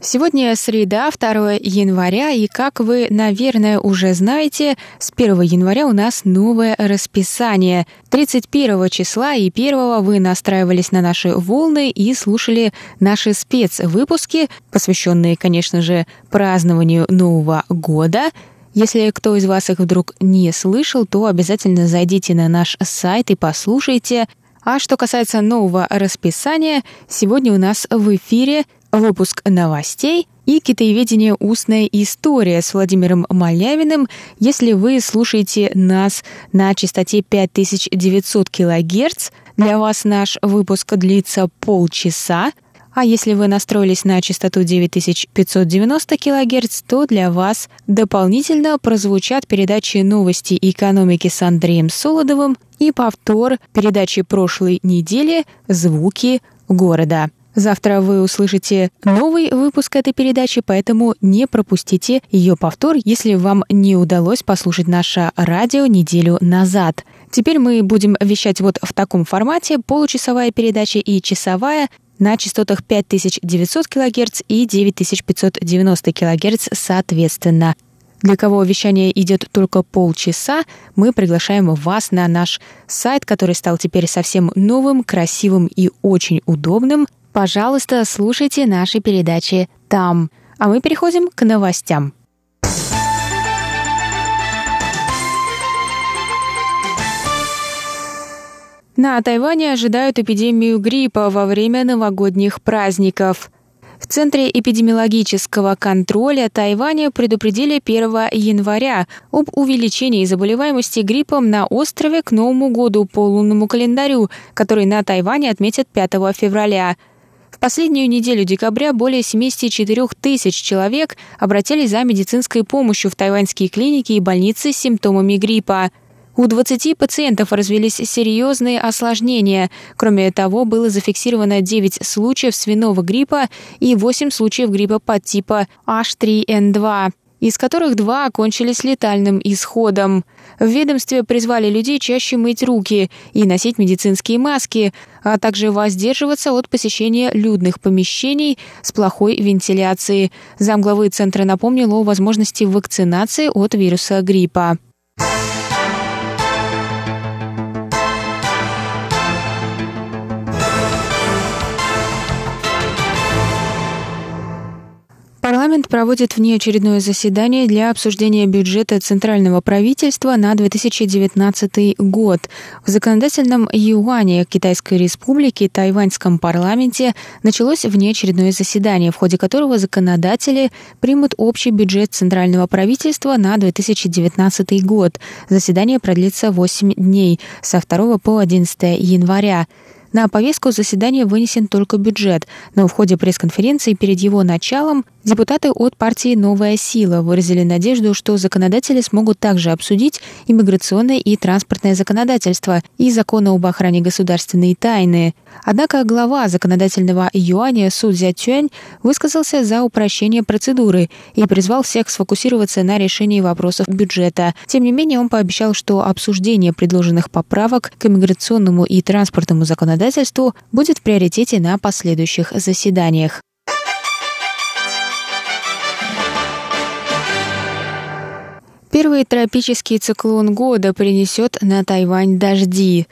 Сегодня среда, 2 января, и как вы, наверное, уже знаете, с 1 января у нас новое расписание. 31 числа и 1 вы настраивались на наши волны и слушали наши спецвыпуски, посвященные, конечно же, празднованию Нового года. Если кто из вас их вдруг не слышал, то обязательно зайдите на наш сайт и послушайте. А что касается нового расписания, сегодня у нас в эфире – выпуск новостей и китаеведение «Устная история» с Владимиром Малявиным, если вы слушаете нас на частоте 5900 кГц. Для вас наш выпуск длится полчаса, а если вы настроились на частоту 9590 кГц, то для вас дополнительно прозвучат передачи новости экономики с Андреем Солодовым и повтор передачи прошлой недели «Звуки города». Завтра вы услышите новый выпуск этой передачи, поэтому не пропустите ее повтор, если вам не удалось послушать наше радио неделю назад. Теперь мы будем вещать вот в таком формате, получасовая передача и часовая на частотах 5900 кГц и 9590 кГц соответственно. Для кого вещание идет только полчаса, мы приглашаем вас на наш сайт, который стал теперь совсем новым, красивым и очень удобным Пожалуйста, слушайте наши передачи там. А мы переходим к новостям. На Тайване ожидают эпидемию гриппа во время новогодних праздников. В Центре эпидемиологического контроля Тайваня предупредили 1 января об увеличении заболеваемости гриппом на острове к Новому году по лунному календарю, который на Тайване отметят 5 февраля – в последнюю неделю декабря более 74 тысяч человек обратились за медицинской помощью в тайваньские клиники и больницы с симптомами гриппа. У 20 пациентов развелись серьезные осложнения. Кроме того, было зафиксировано 9 случаев свиного гриппа и 8 случаев гриппа подтипа H3N2 из которых два окончились летальным исходом. В ведомстве призвали людей чаще мыть руки и носить медицинские маски, а также воздерживаться от посещения людных помещений с плохой вентиляцией. Замглавы центра напомнил о возможности вакцинации от вируса гриппа. Парламент проводит внеочередное заседание для обсуждения бюджета Центрального правительства на 2019 год. В законодательном юане Китайской Республики Тайваньском парламенте началось внеочередное заседание, в ходе которого законодатели примут общий бюджет Центрального правительства на 2019 год. Заседание продлится 8 дней со 2 по 11 января. На повестку заседания вынесен только бюджет, но в ходе пресс-конференции перед его началом депутаты от партии «Новая сила» выразили надежду, что законодатели смогут также обсудить иммиграционное и транспортное законодательство и закон об охране государственной тайны. Однако глава законодательного юаня Су Цзятюань высказался за упрощение процедуры и призвал всех сфокусироваться на решении вопросов бюджета. Тем не менее, он пообещал, что обсуждение предложенных поправок к иммиграционному и транспортному законодательству будет в приоритете на последующих заседаниях. Первый тропический циклон года принесет на Тайвань дожди.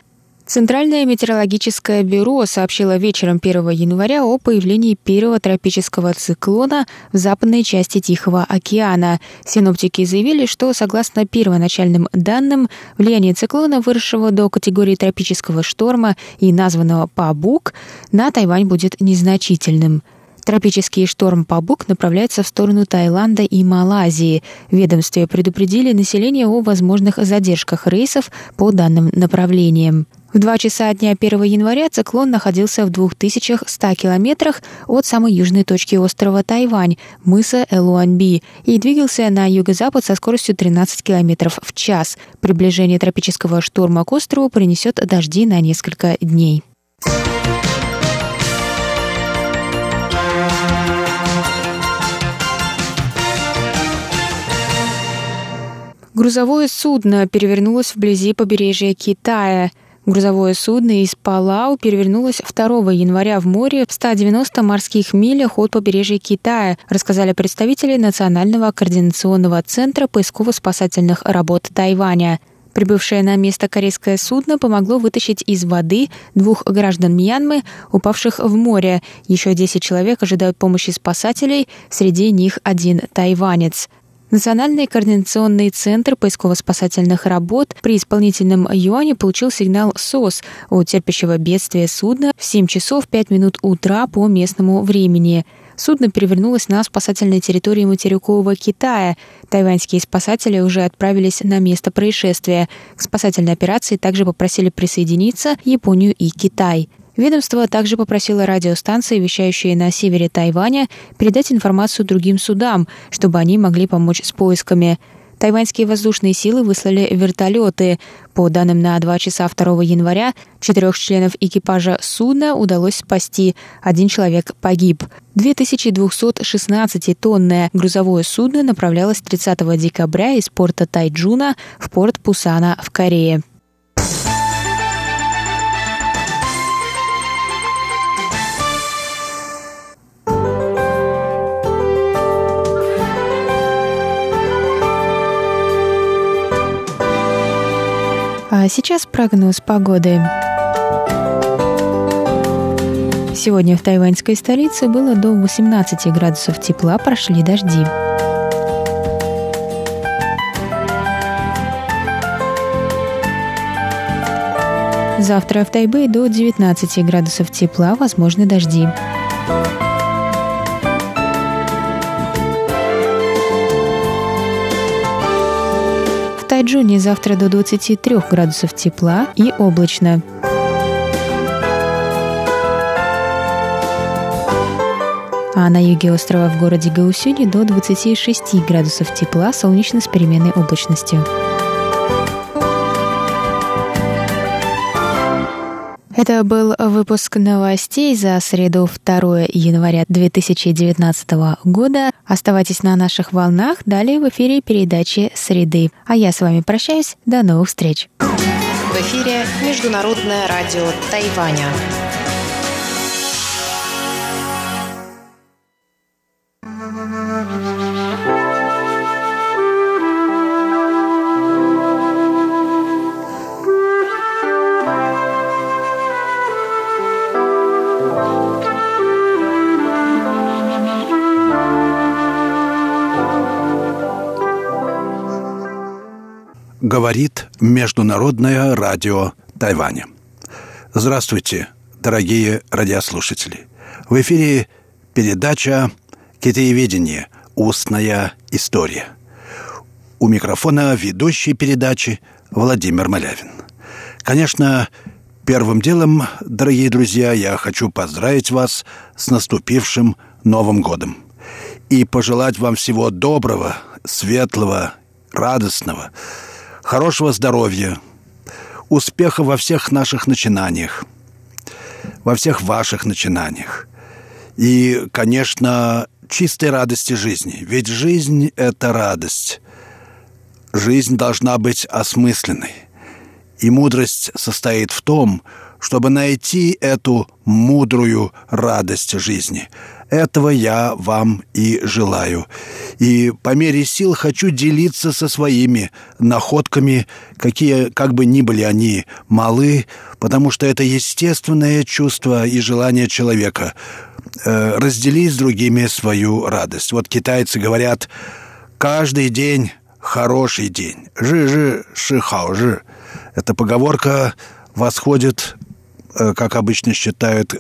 Центральное метеорологическое бюро сообщило вечером 1 января о появлении первого тропического циклона в западной части Тихого океана. Синоптики заявили, что согласно первоначальным данным, влияние циклона, выросшего до категории тропического шторма и названного Пабук, на Тайвань будет незначительным. Тропический шторм Пабук направляется в сторону Таиланда и Малайзии. В ведомстве предупредили население о возможных задержках рейсов по данным направлениям. В 2 часа дня 1 января циклон находился в 2100 километрах от самой южной точки острова Тайвань, мыса Элуанби, и двигался на юго-запад со скоростью 13 километров в час. Приближение тропического шторма к острову принесет дожди на несколько дней. Грузовое судно перевернулось вблизи побережья Китая. Грузовое судно из Палау перевернулось 2 января в море в 190 морских милях от побережья Китая, рассказали представители Национального координационного центра поисково-спасательных работ Тайваня. Прибывшее на место корейское судно помогло вытащить из воды двух граждан Мьянмы, упавших в море. Еще 10 человек ожидают помощи спасателей, среди них один тайванец. Национальный координационный центр поисково-спасательных работ при исполнительном юане получил сигнал СОС о терпящего бедствия судна в 7 часов 5 минут утра по местному времени. Судно перевернулось на спасательной территории материкового Китая. Тайваньские спасатели уже отправились на место происшествия. К спасательной операции также попросили присоединиться Японию и Китай. Ведомство также попросило радиостанции, вещающие на севере Тайваня, передать информацию другим судам, чтобы они могли помочь с поисками. Тайваньские воздушные силы выслали вертолеты. По данным на 2 часа 2 января, четырех членов экипажа судна удалось спасти. Один человек погиб. 2216-тонное грузовое судно направлялось 30 декабря из порта Тайджуна в порт Пусана в Корее. А сейчас прогноз погоды. Сегодня в тайваньской столице было до 18 градусов тепла, прошли дожди. Завтра в Тайбе до 19 градусов тепла, возможны дожди. Тайджуне завтра до 23 градусов тепла и облачно. А на юге острова в городе Гаусюни до 26 градусов тепла, солнечно с переменной облачностью. Это был выпуск новостей за среду 2 января 2019 года. Оставайтесь на наших волнах. Далее в эфире передачи «Среды». А я с вами прощаюсь. До новых встреч. В эфире Международное радио Тайваня. Говорит Международное радио Тайваня. Здравствуйте, дорогие радиослушатели. В эфире передача «Китаеведение. Устная история». У микрофона ведущий передачи Владимир Малявин. Конечно, первым делом, дорогие друзья, я хочу поздравить вас с наступившим Новым годом и пожелать вам всего доброго, светлого, радостного – хорошего здоровья, успеха во всех наших начинаниях, во всех ваших начинаниях. И, конечно, чистой радости жизни. Ведь жизнь — это радость. Жизнь должна быть осмысленной. И мудрость состоит в том, чтобы найти эту мудрую радость жизни — этого я вам и желаю. И по мере сил хочу делиться со своими находками, какие, как бы ни были они малы, потому что это естественное чувство и желание человека э, разделить с другими свою радость. Вот китайцы говорят, каждый день хороший день. Жи-жи, ши-хао-жи. Эта поговорка восходит, как обычно считают,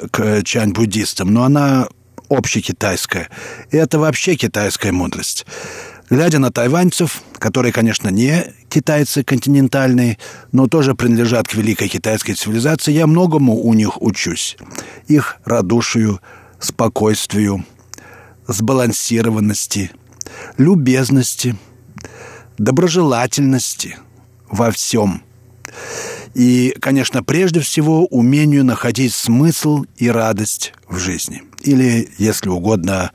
чань-буддистам, но она общекитайская. И это вообще китайская мудрость. Глядя на тайваньцев, которые, конечно, не китайцы континентальные, но тоже принадлежат к великой китайской цивилизации, я многому у них учусь. Их радушию, спокойствию, сбалансированности, любезности, доброжелательности во всем. И, конечно, прежде всего умению находить смысл и радость в жизни. Или, если угодно,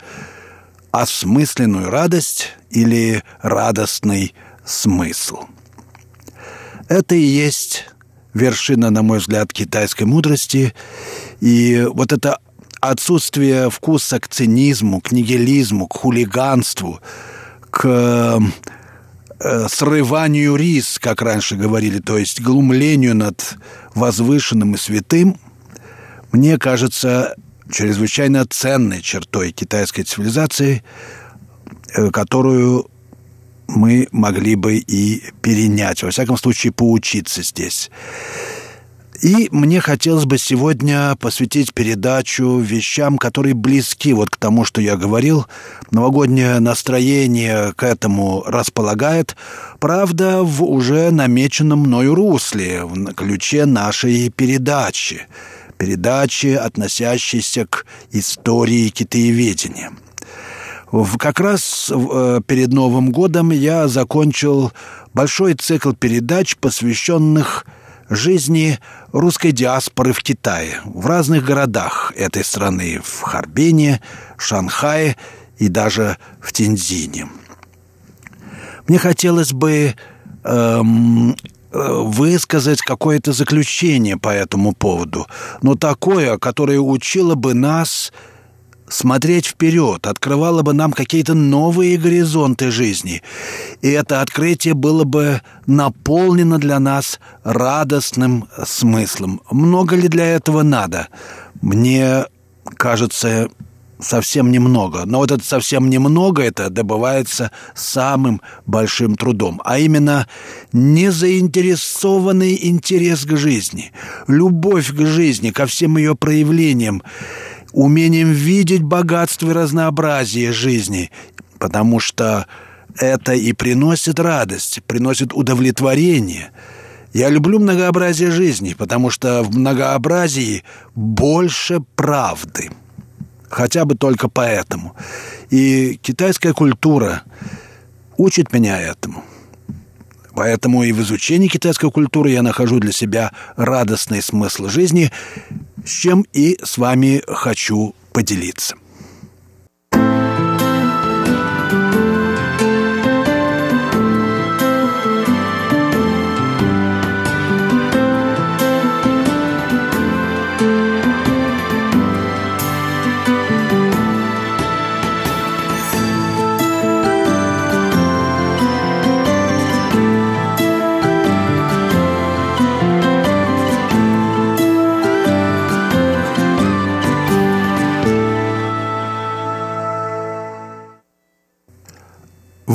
осмысленную радость или радостный смысл. Это и есть вершина, на мой взгляд, китайской мудрости. И вот это отсутствие вкуса к цинизму, к нигилизму, к хулиганству, к э, срыванию рис, как раньше говорили, то есть глумлению над возвышенным и святым, мне кажется, чрезвычайно ценной чертой китайской цивилизации, э, которую мы могли бы и перенять, во всяком случае, поучиться здесь. И мне хотелось бы сегодня посвятить передачу вещам, которые близки вот к тому, что я говорил. Новогоднее настроение к этому располагает, правда, в уже намеченном мною русле, в ключе нашей передачи – передачи, относящейся к истории китаеведения. Как раз э, перед Новым годом я закончил большой цикл передач, посвященных жизни русской диаспоры в Китае, в разных городах этой страны, в Харбине, Шанхае и даже в Тинзине. Мне хотелось бы эм, высказать какое-то заключение по этому поводу, но такое, которое учило бы нас смотреть вперед, открывало бы нам какие-то новые горизонты жизни. И это открытие было бы наполнено для нас радостным смыслом. Много ли для этого надо? Мне кажется, совсем немного. Но вот это совсем немного, это добывается самым большим трудом. А именно незаинтересованный интерес к жизни, любовь к жизни, ко всем ее проявлениям, умением видеть богатство и разнообразие жизни, потому что это и приносит радость, приносит удовлетворение. Я люблю многообразие жизни, потому что в многообразии больше правды хотя бы только поэтому. И китайская культура учит меня этому. Поэтому и в изучении китайской культуры я нахожу для себя радостный смысл жизни, с чем и с вами хочу поделиться.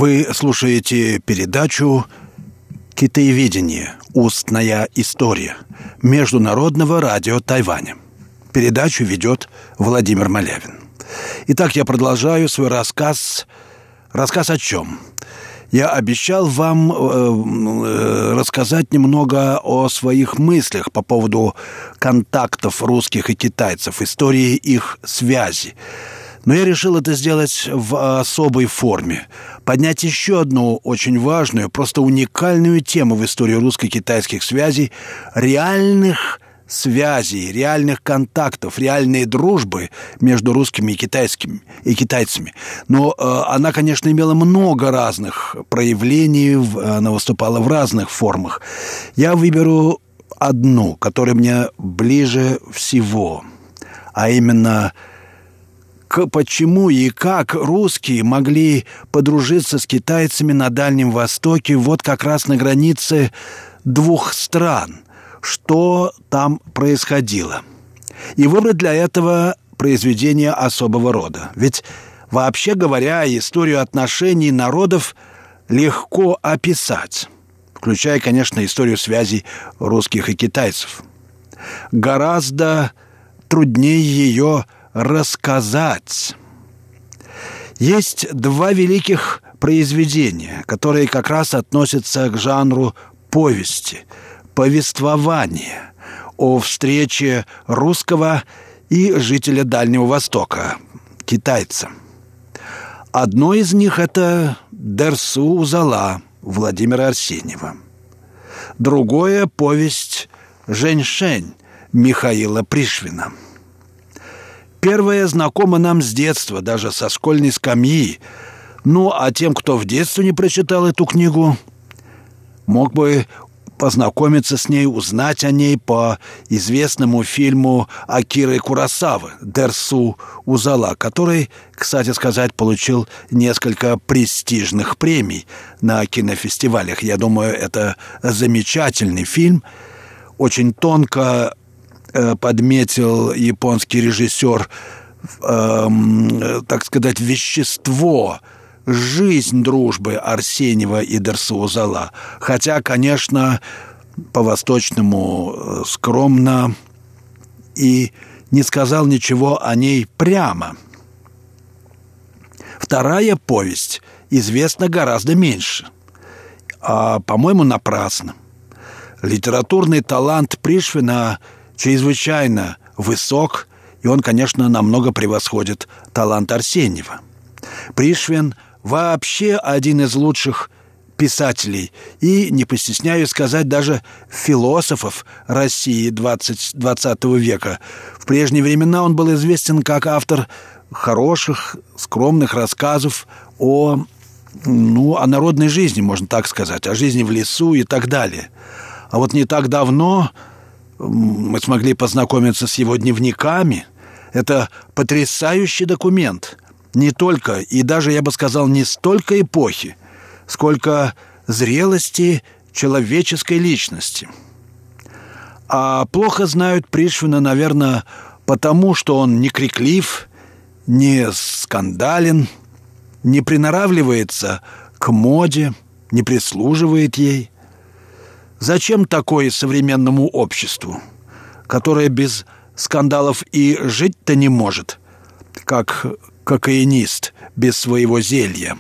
Вы слушаете передачу «Китаеведение. Устная история» Международного радио Тайваня. Передачу ведет Владимир Малявин. Итак, я продолжаю свой рассказ. Рассказ о чем? Я обещал вам э, э, рассказать немного о своих мыслях по поводу контактов русских и китайцев, истории их связи. Но я решил это сделать в особой форме. Поднять еще одну очень важную, просто уникальную тему в истории русско-китайских связей – реальных связей, реальных контактов, реальной дружбы между русскими и китайскими и китайцами. Но э, она, конечно, имела много разных проявлений, она выступала в разных формах. Я выберу одну, которая мне ближе всего, а именно почему и как русские могли подружиться с китайцами на Дальнем Востоке вот как раз на границе двух стран. Что там происходило? И выбрать для этого произведение особого рода. Ведь, вообще говоря, историю отношений народов легко описать, включая, конечно, историю связей русских и китайцев. Гораздо труднее ее рассказать. Есть два великих произведения, которые как раз относятся к жанру повести, повествования о встрече русского и жителя Дальнего Востока, китайца. Одно из них – это «Дерсу Узала» Владимира Арсеньева. Другое – повесть «Женьшень» Михаила Пришвина. Первое знакомо нам с детства, даже со школьной скамьи. Ну, а тем, кто в детстве не прочитал эту книгу, мог бы познакомиться с ней, узнать о ней по известному фильму Акиры Курасавы «Дерсу Узала», который, кстати сказать, получил несколько престижных премий на кинофестивалях. Я думаю, это замечательный фильм. Очень тонко подметил японский режиссер, э, так сказать, вещество – жизнь дружбы Арсеньева и Дерсаузала. Хотя, конечно, по-восточному э, скромно и не сказал ничего о ней прямо. Вторая повесть известна гораздо меньше, а, по-моему, напрасно. Литературный талант Пришвина чрезвычайно высок, и он, конечно, намного превосходит талант Арсеньева. Пришвин вообще один из лучших писателей и, не постесняюсь сказать, даже философов России 20, 20 века. В прежние времена он был известен как автор хороших, скромных рассказов о, ну, о народной жизни, можно так сказать, о жизни в лесу и так далее. А вот не так давно мы смогли познакомиться с его дневниками. Это потрясающий документ – не только и даже, я бы сказал, не столько эпохи, сколько зрелости человеческой личности. А плохо знают Пришвина, наверное, потому, что он не криклив, не скандален, не приноравливается к моде, не прислуживает ей. Зачем такое современному обществу, которое без скандалов и жить-то не может, как кокаинист без своего зелья.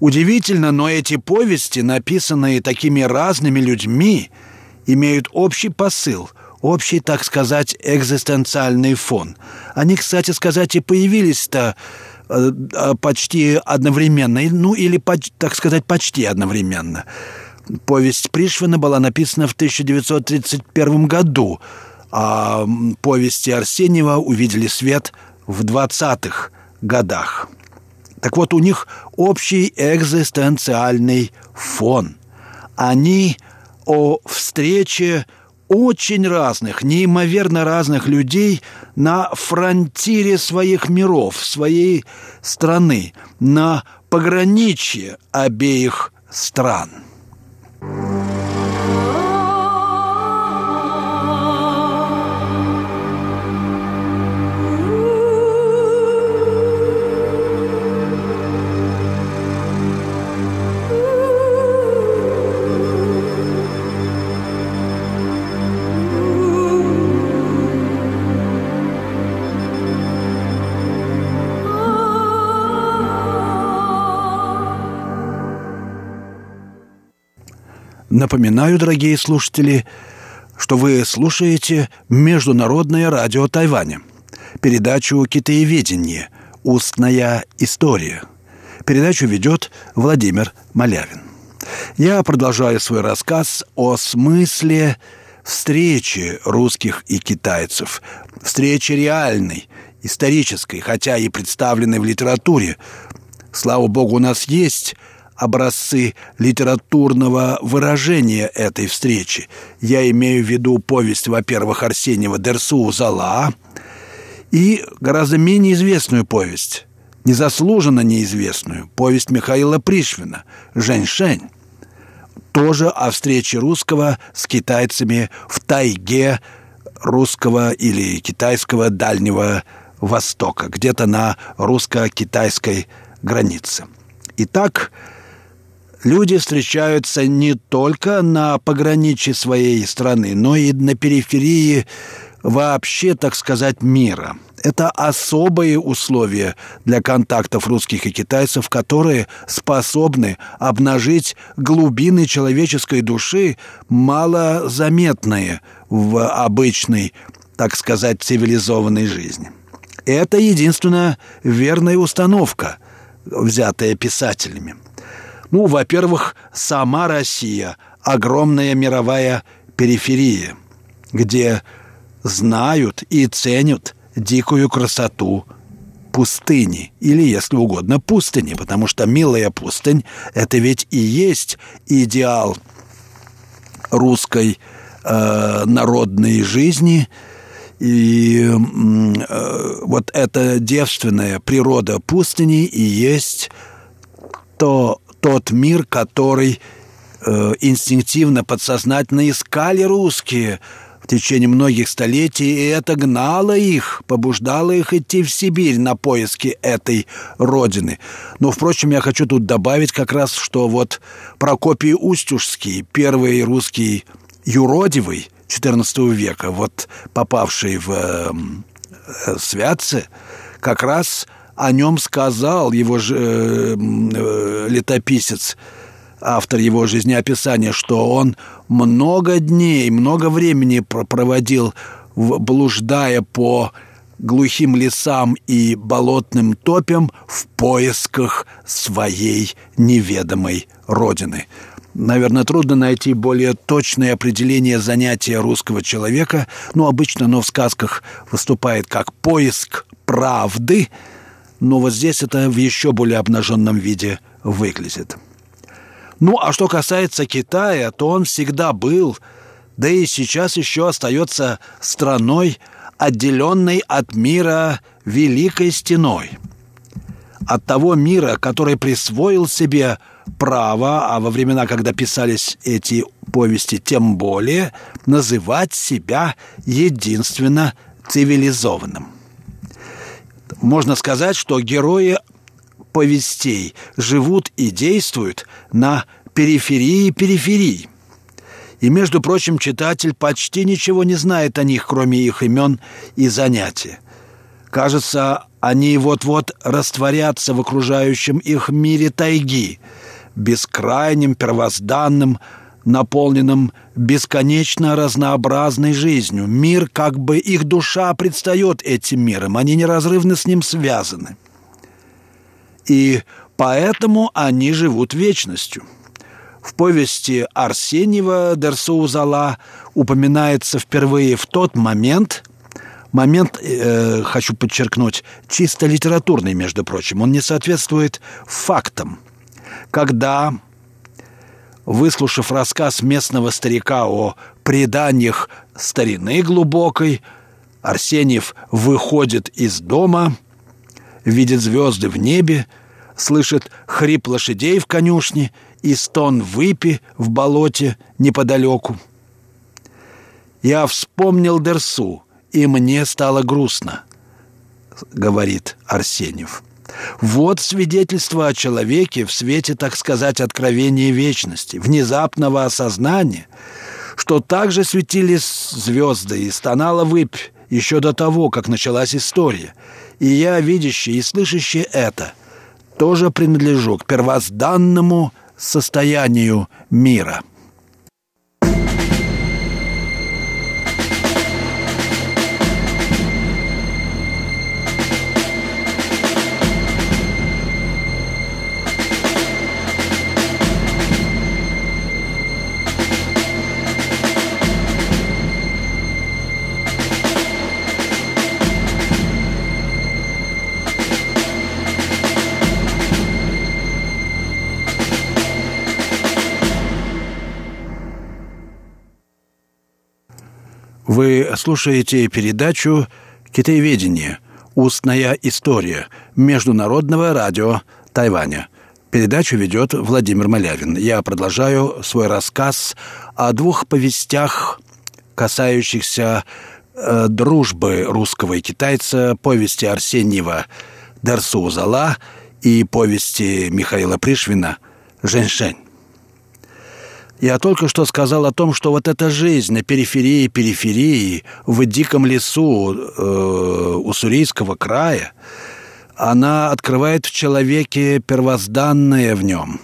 Удивительно, но эти повести, написанные такими разными людьми, имеют общий посыл, общий, так сказать, экзистенциальный фон. Они, кстати сказать, и появились-то э, э, почти одновременно, ну или, так сказать, почти одновременно. Повесть Пришвина была написана в 1931 году, а повести Арсеньева увидели свет в 20-х годах. Так вот, у них общий экзистенциальный фон. Они о встрече очень разных, неимоверно разных людей на фронтире своих миров, своей страны, на пограничье обеих стран. Thank you. Напоминаю, дорогие слушатели, что вы слушаете Международное радио Тайваня, передачу «Китаеведение. Устная история». Передачу ведет Владимир Малявин. Я продолжаю свой рассказ о смысле встречи русских и китайцев, встречи реальной, исторической, хотя и представленной в литературе. Слава богу, у нас есть образцы литературного выражения этой встречи. Я имею в виду повесть, во-первых, Арсеньева «Дерсу Зала» и гораздо менее известную повесть, незаслуженно неизвестную, повесть Михаила Пришвина «Жень-Шень», тоже о встрече русского с китайцами в тайге русского или китайского Дальнего Востока, где-то на русско-китайской границе. Итак, люди встречаются не только на пограничье своей страны, но и на периферии вообще, так сказать, мира. Это особые условия для контактов русских и китайцев, которые способны обнажить глубины человеческой души, малозаметные в обычной, так сказать, цивилизованной жизни. Это единственная верная установка, взятая писателями. Ну, во-первых, сама Россия – огромная мировая периферия, где знают и ценят дикую красоту пустыни, или, если угодно, пустыни, потому что милая пустынь – это ведь и есть идеал русской э, народной жизни, и э, вот эта девственная природа пустыни и есть то, тот мир, который э, инстинктивно, подсознательно искали русские – в течение многих столетий, и это гнало их, побуждало их идти в Сибирь на поиски этой родины. Но, впрочем, я хочу тут добавить как раз, что вот Прокопий Устюжский, первый русский юродивый XIV века, вот попавший в э, э, Святце, как раз о нем сказал его же э, э, летописец автор его жизнеописания, что он много дней, много времени проводил, блуждая по глухим лесам и болотным топям в поисках своей неведомой родины. Наверное, трудно найти более точное определение занятия русского человека, но обычно оно в сказках выступает как поиск правды, но вот здесь это в еще более обнаженном виде выглядит. Ну, а что касается Китая, то он всегда был, да и сейчас еще остается страной, отделенной от мира великой стеной. От того мира, который присвоил себе право, а во времена, когда писались эти повести, тем более, называть себя единственно цивилизованным. Можно сказать, что герои повестей живут и действуют на периферии периферий. И, между прочим, читатель почти ничего не знает о них, кроме их имен и занятий. Кажется, они вот-вот растворятся в окружающем их мире тайги, бескрайним, первозданным, наполненным бесконечно разнообразной жизнью. Мир, как бы их душа предстает этим миром, они неразрывно с ним связаны и поэтому они живут вечностью. В повести Арсеньева Дерсоузала упоминается впервые в тот момент, момент, э, хочу подчеркнуть, чисто литературный, между прочим, он не соответствует фактам, когда, выслушав рассказ местного старика о преданиях старины глубокой, Арсеньев выходит из дома – видит звезды в небе, слышит хрип лошадей в конюшне и стон выпи в болоте неподалеку. «Я вспомнил Дерсу, и мне стало грустно», — говорит Арсеньев. Вот свидетельство о человеке в свете, так сказать, откровения вечности, внезапного осознания, что также светились звезды и стонала выпь еще до того, как началась история — и я, видящий и слышащий это, тоже принадлежу к первозданному состоянию мира». Вы слушаете передачу «Китаеведение. Устная история» Международного радио Тайваня. Передачу ведет Владимир Малявин. Я продолжаю свой рассказ о двух повестях, касающихся э, дружбы русского и китайца, повести Арсеньева «Дерсу Зала» и повести Михаила Пришвина «Женьшень». Я только что сказал о том, что вот эта жизнь на периферии периферии, в диком лесу э, Уссурийского края, она открывает в человеке первозданное в нем,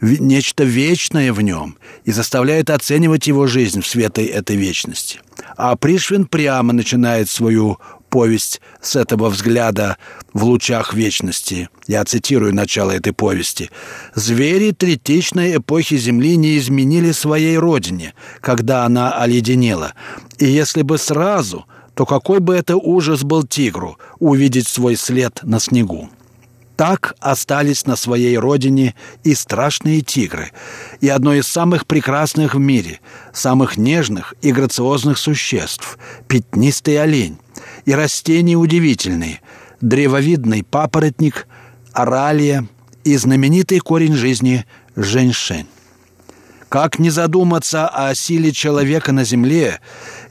нечто вечное в нем и заставляет оценивать его жизнь в свете этой вечности. А Пришвин прямо начинает свою повесть с этого взгляда в лучах вечности. Я цитирую начало этой повести. «Звери третичной эпохи Земли не изменили своей родине, когда она оледенела. И если бы сразу, то какой бы это ужас был тигру увидеть свой след на снегу?» Так остались на своей родине и страшные тигры, и одно из самых прекрасных в мире, самых нежных и грациозных существ – пятнистый олень, и растения удивительные – древовидный папоротник, оралия и знаменитый корень жизни – женьшень. Как не задуматься о силе человека на Земле,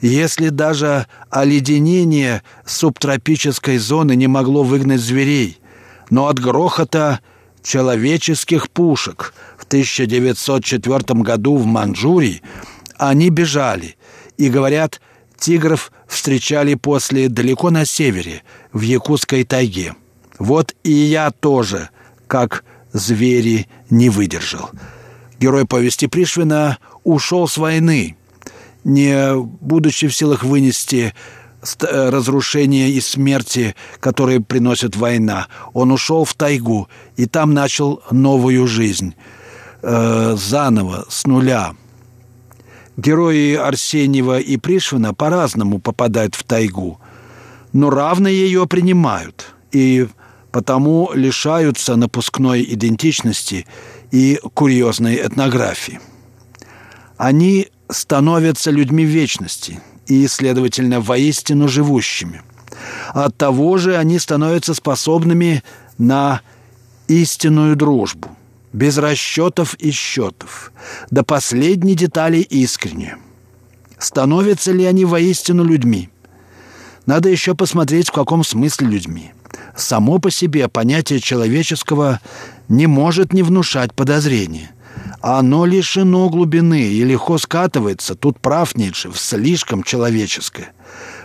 если даже оледенение субтропической зоны не могло выгнать зверей, но от грохота человеческих пушек в 1904 году в Манчжурии они бежали и, говорят, тигров встречали после далеко на севере, в Якутской тайге. Вот и я тоже, как звери, не выдержал. Герой повести Пришвина ушел с войны, не будучи в силах вынести Э, разрушения и смерти, которые приносит война. Он ушел в тайгу и там начал новую жизнь. Э, заново, с нуля. Герои Арсеньева и Пришвина по-разному попадают в тайгу, но равно ее принимают и потому лишаются напускной идентичности и курьезной этнографии. Они становятся людьми вечности – и, следовательно, воистину живущими. От того же они становятся способными на истинную дружбу, без расчетов и счетов, до последней детали искренне. Становятся ли они воистину людьми? Надо еще посмотреть, в каком смысле людьми. Само по себе понятие человеческого не может не внушать подозрения – оно лишено глубины и легко скатывается, тут прав Ницше, в слишком человеческое.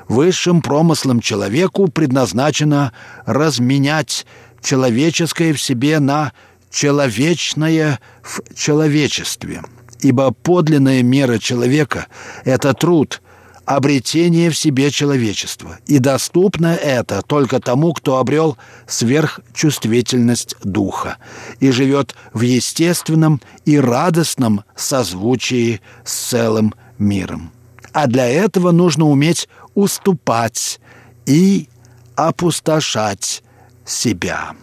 Высшим промыслом человеку предназначено разменять человеческое в себе на человечное в человечестве. Ибо подлинная мера человека — это труд — обретение в себе человечества. И доступно это только тому, кто обрел сверхчувствительность духа и живет в естественном и радостном созвучии с целым миром. А для этого нужно уметь уступать и опустошать себя.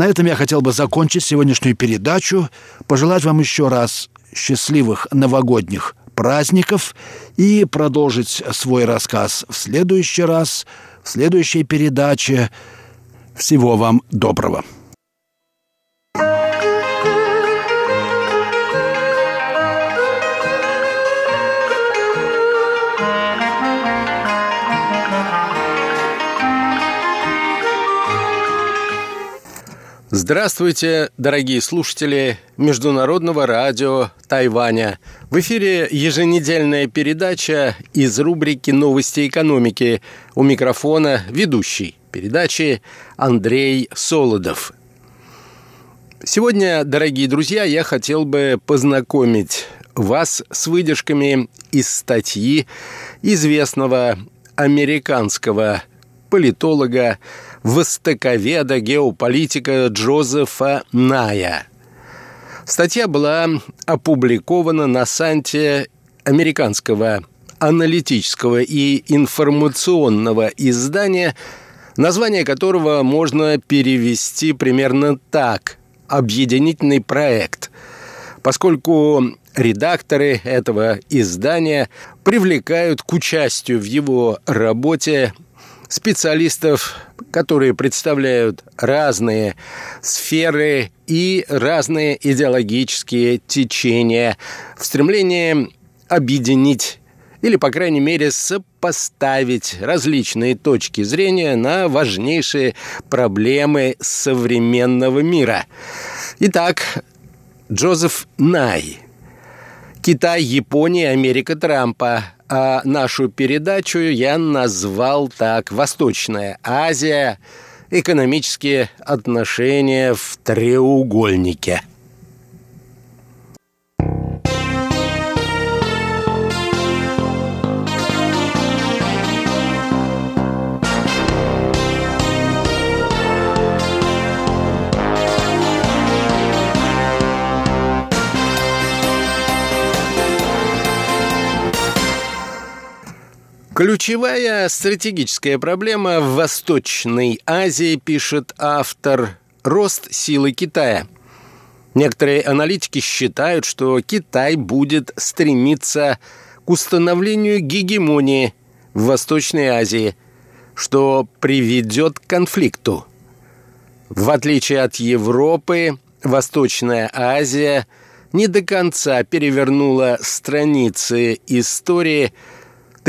На этом я хотел бы закончить сегодняшнюю передачу, пожелать вам еще раз счастливых новогодних праздников и продолжить свой рассказ в следующий раз, в следующей передаче. Всего вам доброго. Здравствуйте, дорогие слушатели Международного радио Тайваня. В эфире еженедельная передача из рубрики «Новости экономики». У микрофона ведущий передачи Андрей Солодов. Сегодня, дорогие друзья, я хотел бы познакомить вас с выдержками из статьи известного американского политолога востоковеда, геополитика Джозефа Ная. Статья была опубликована на сайте американского аналитического и информационного издания, название которого можно перевести примерно так – «Объединительный проект», поскольку редакторы этого издания привлекают к участию в его работе специалистов, которые представляют разные сферы и разные идеологические течения в стремлении объединить или, по крайней мере, сопоставить различные точки зрения на важнейшие проблемы современного мира. Итак, Джозеф Най Китай, Япония, Америка Трампа. А нашу передачу я назвал так «Восточная Азия. Экономические отношения в треугольнике». Ключевая стратегическая проблема в Восточной Азии, пишет автор, рост силы Китая. Некоторые аналитики считают, что Китай будет стремиться к установлению гегемонии в Восточной Азии, что приведет к конфликту. В отличие от Европы, Восточная Азия не до конца перевернула страницы истории –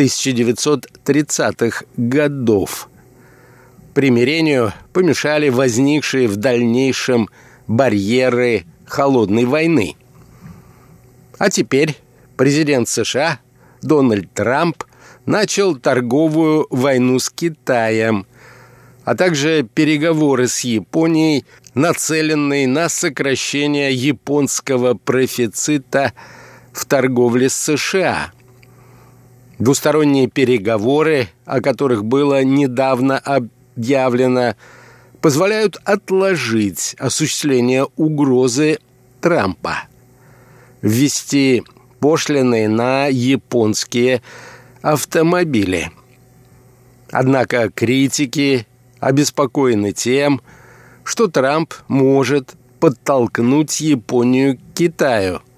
1930-х годов. Примирению помешали возникшие в дальнейшем барьеры холодной войны. А теперь президент США Дональд Трамп начал торговую войну с Китаем, а также переговоры с Японией, нацеленные на сокращение японского профицита в торговле с США – Двусторонние переговоры, о которых было недавно объявлено, позволяют отложить осуществление угрозы Трампа. Ввести пошлины на японские автомобили. Однако критики обеспокоены тем, что Трамп может подтолкнуть Японию к Китаю –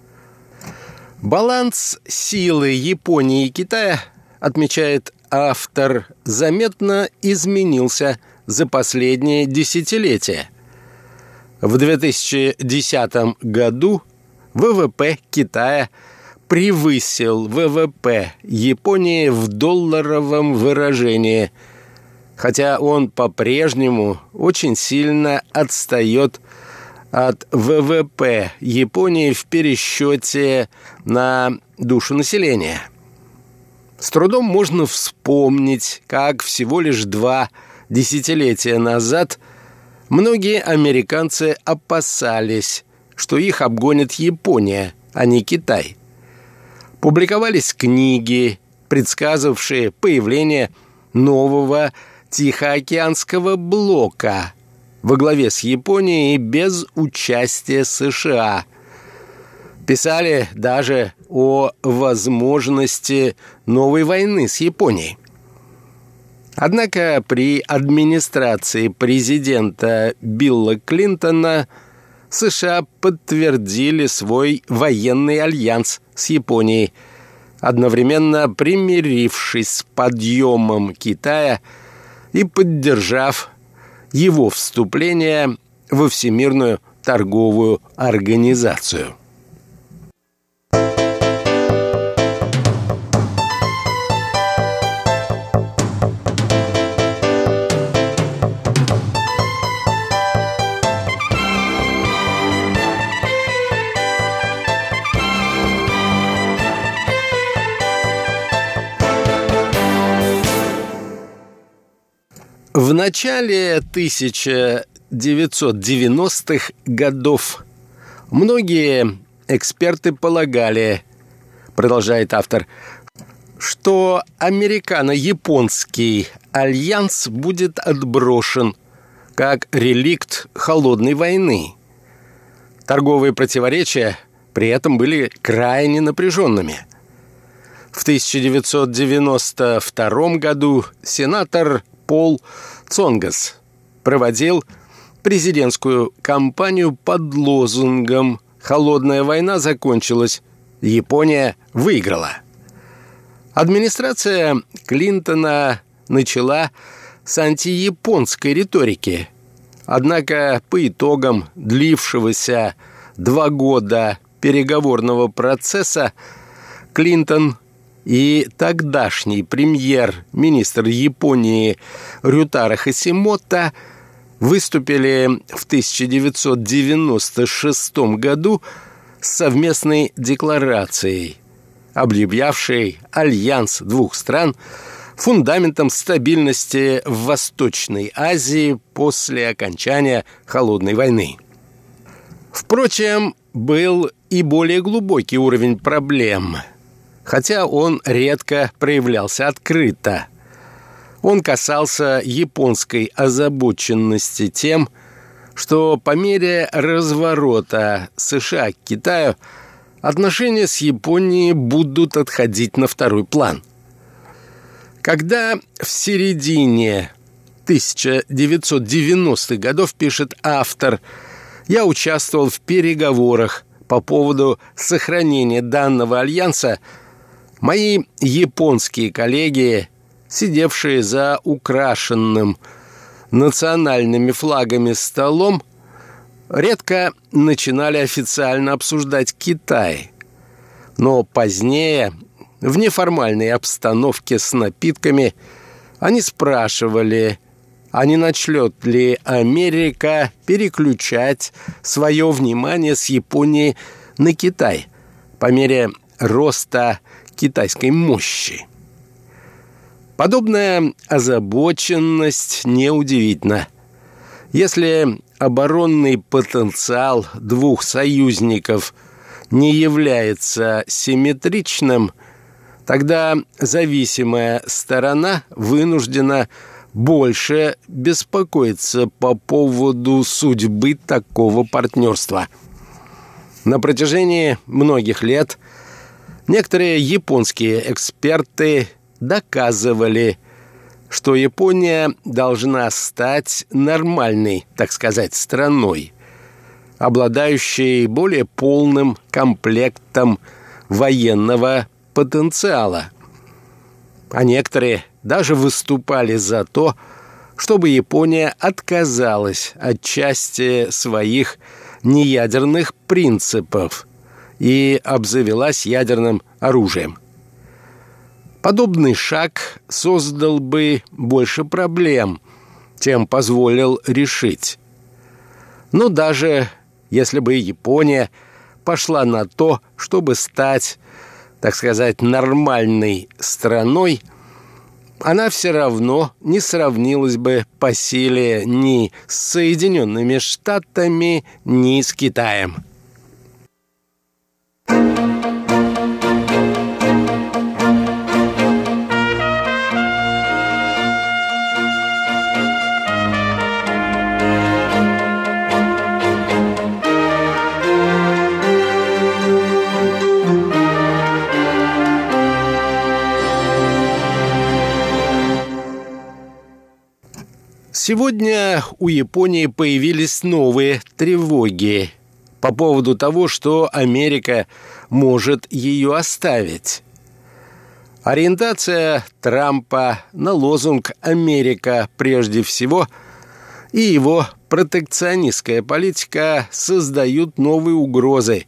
Баланс силы Японии и Китая, отмечает автор, заметно изменился за последние десятилетия. В 2010 году ВВП Китая превысил ВВП Японии в долларовом выражении, хотя он по-прежнему очень сильно отстает от ВВП Японии в пересчете на душу населения. С трудом можно вспомнить, как всего лишь два десятилетия назад многие американцы опасались, что их обгонит Япония, а не Китай. Публиковались книги, предсказывавшие появление нового Тихоокеанского блока – во главе с Японией без участия США. Писали даже о возможности новой войны с Японией. Однако при администрации президента Билла Клинтона США подтвердили свой военный альянс с Японией, одновременно примирившись с подъемом Китая и поддержав его вступление во Всемирную торговую организацию. В начале 1990-х годов многие эксперты полагали, продолжает автор, что американо-японский альянс будет отброшен как реликт холодной войны. Торговые противоречия при этом были крайне напряженными. В 1992 году сенатор Пол Цонгас проводил президентскую кампанию под лозунгом «Холодная война закончилась, Япония выиграла». Администрация Клинтона начала с антияпонской риторики. Однако по итогам длившегося два года переговорного процесса Клинтон и тогдашний премьер-министр Японии Рютара Хасимото выступили в 1996 году с совместной декларацией, объявлявшей альянс двух стран фундаментом стабильности в Восточной Азии после окончания Холодной войны. Впрочем, был и более глубокий уровень проблем, хотя он редко проявлялся открыто. Он касался японской озабоченности тем, что по мере разворота США к Китаю отношения с Японией будут отходить на второй план. Когда в середине 1990-х годов, пишет автор, я участвовал в переговорах по поводу сохранения данного альянса, мои японские коллеги, сидевшие за украшенным национальными флагами столом, редко начинали официально обсуждать Китай. Но позднее, в неформальной обстановке с напитками, они спрашивали, а не начнет ли Америка переключать свое внимание с Японии на Китай по мере роста китайской мощи. Подобная озабоченность неудивительна. Если оборонный потенциал двух союзников не является симметричным, тогда зависимая сторона вынуждена больше беспокоиться по поводу судьбы такого партнерства. На протяжении многих лет некоторые японские эксперты доказывали, что Япония должна стать нормальной, так сказать, страной, обладающей более полным комплектом военного потенциала. А некоторые даже выступали за то, чтобы Япония отказалась от части своих неядерных принципов и обзавелась ядерным оружием. Подобный шаг создал бы больше проблем, чем позволил решить. Но даже если бы Япония пошла на то, чтобы стать, так сказать, нормальной страной, она все равно не сравнилась бы по силе ни с Соединенными Штатами, ни с Китаем. Сегодня у Японии появились новые тревоги по поводу того, что Америка может ее оставить. Ориентация Трампа на лозунг «Америка прежде всего» и его протекционистская политика создают новые угрозы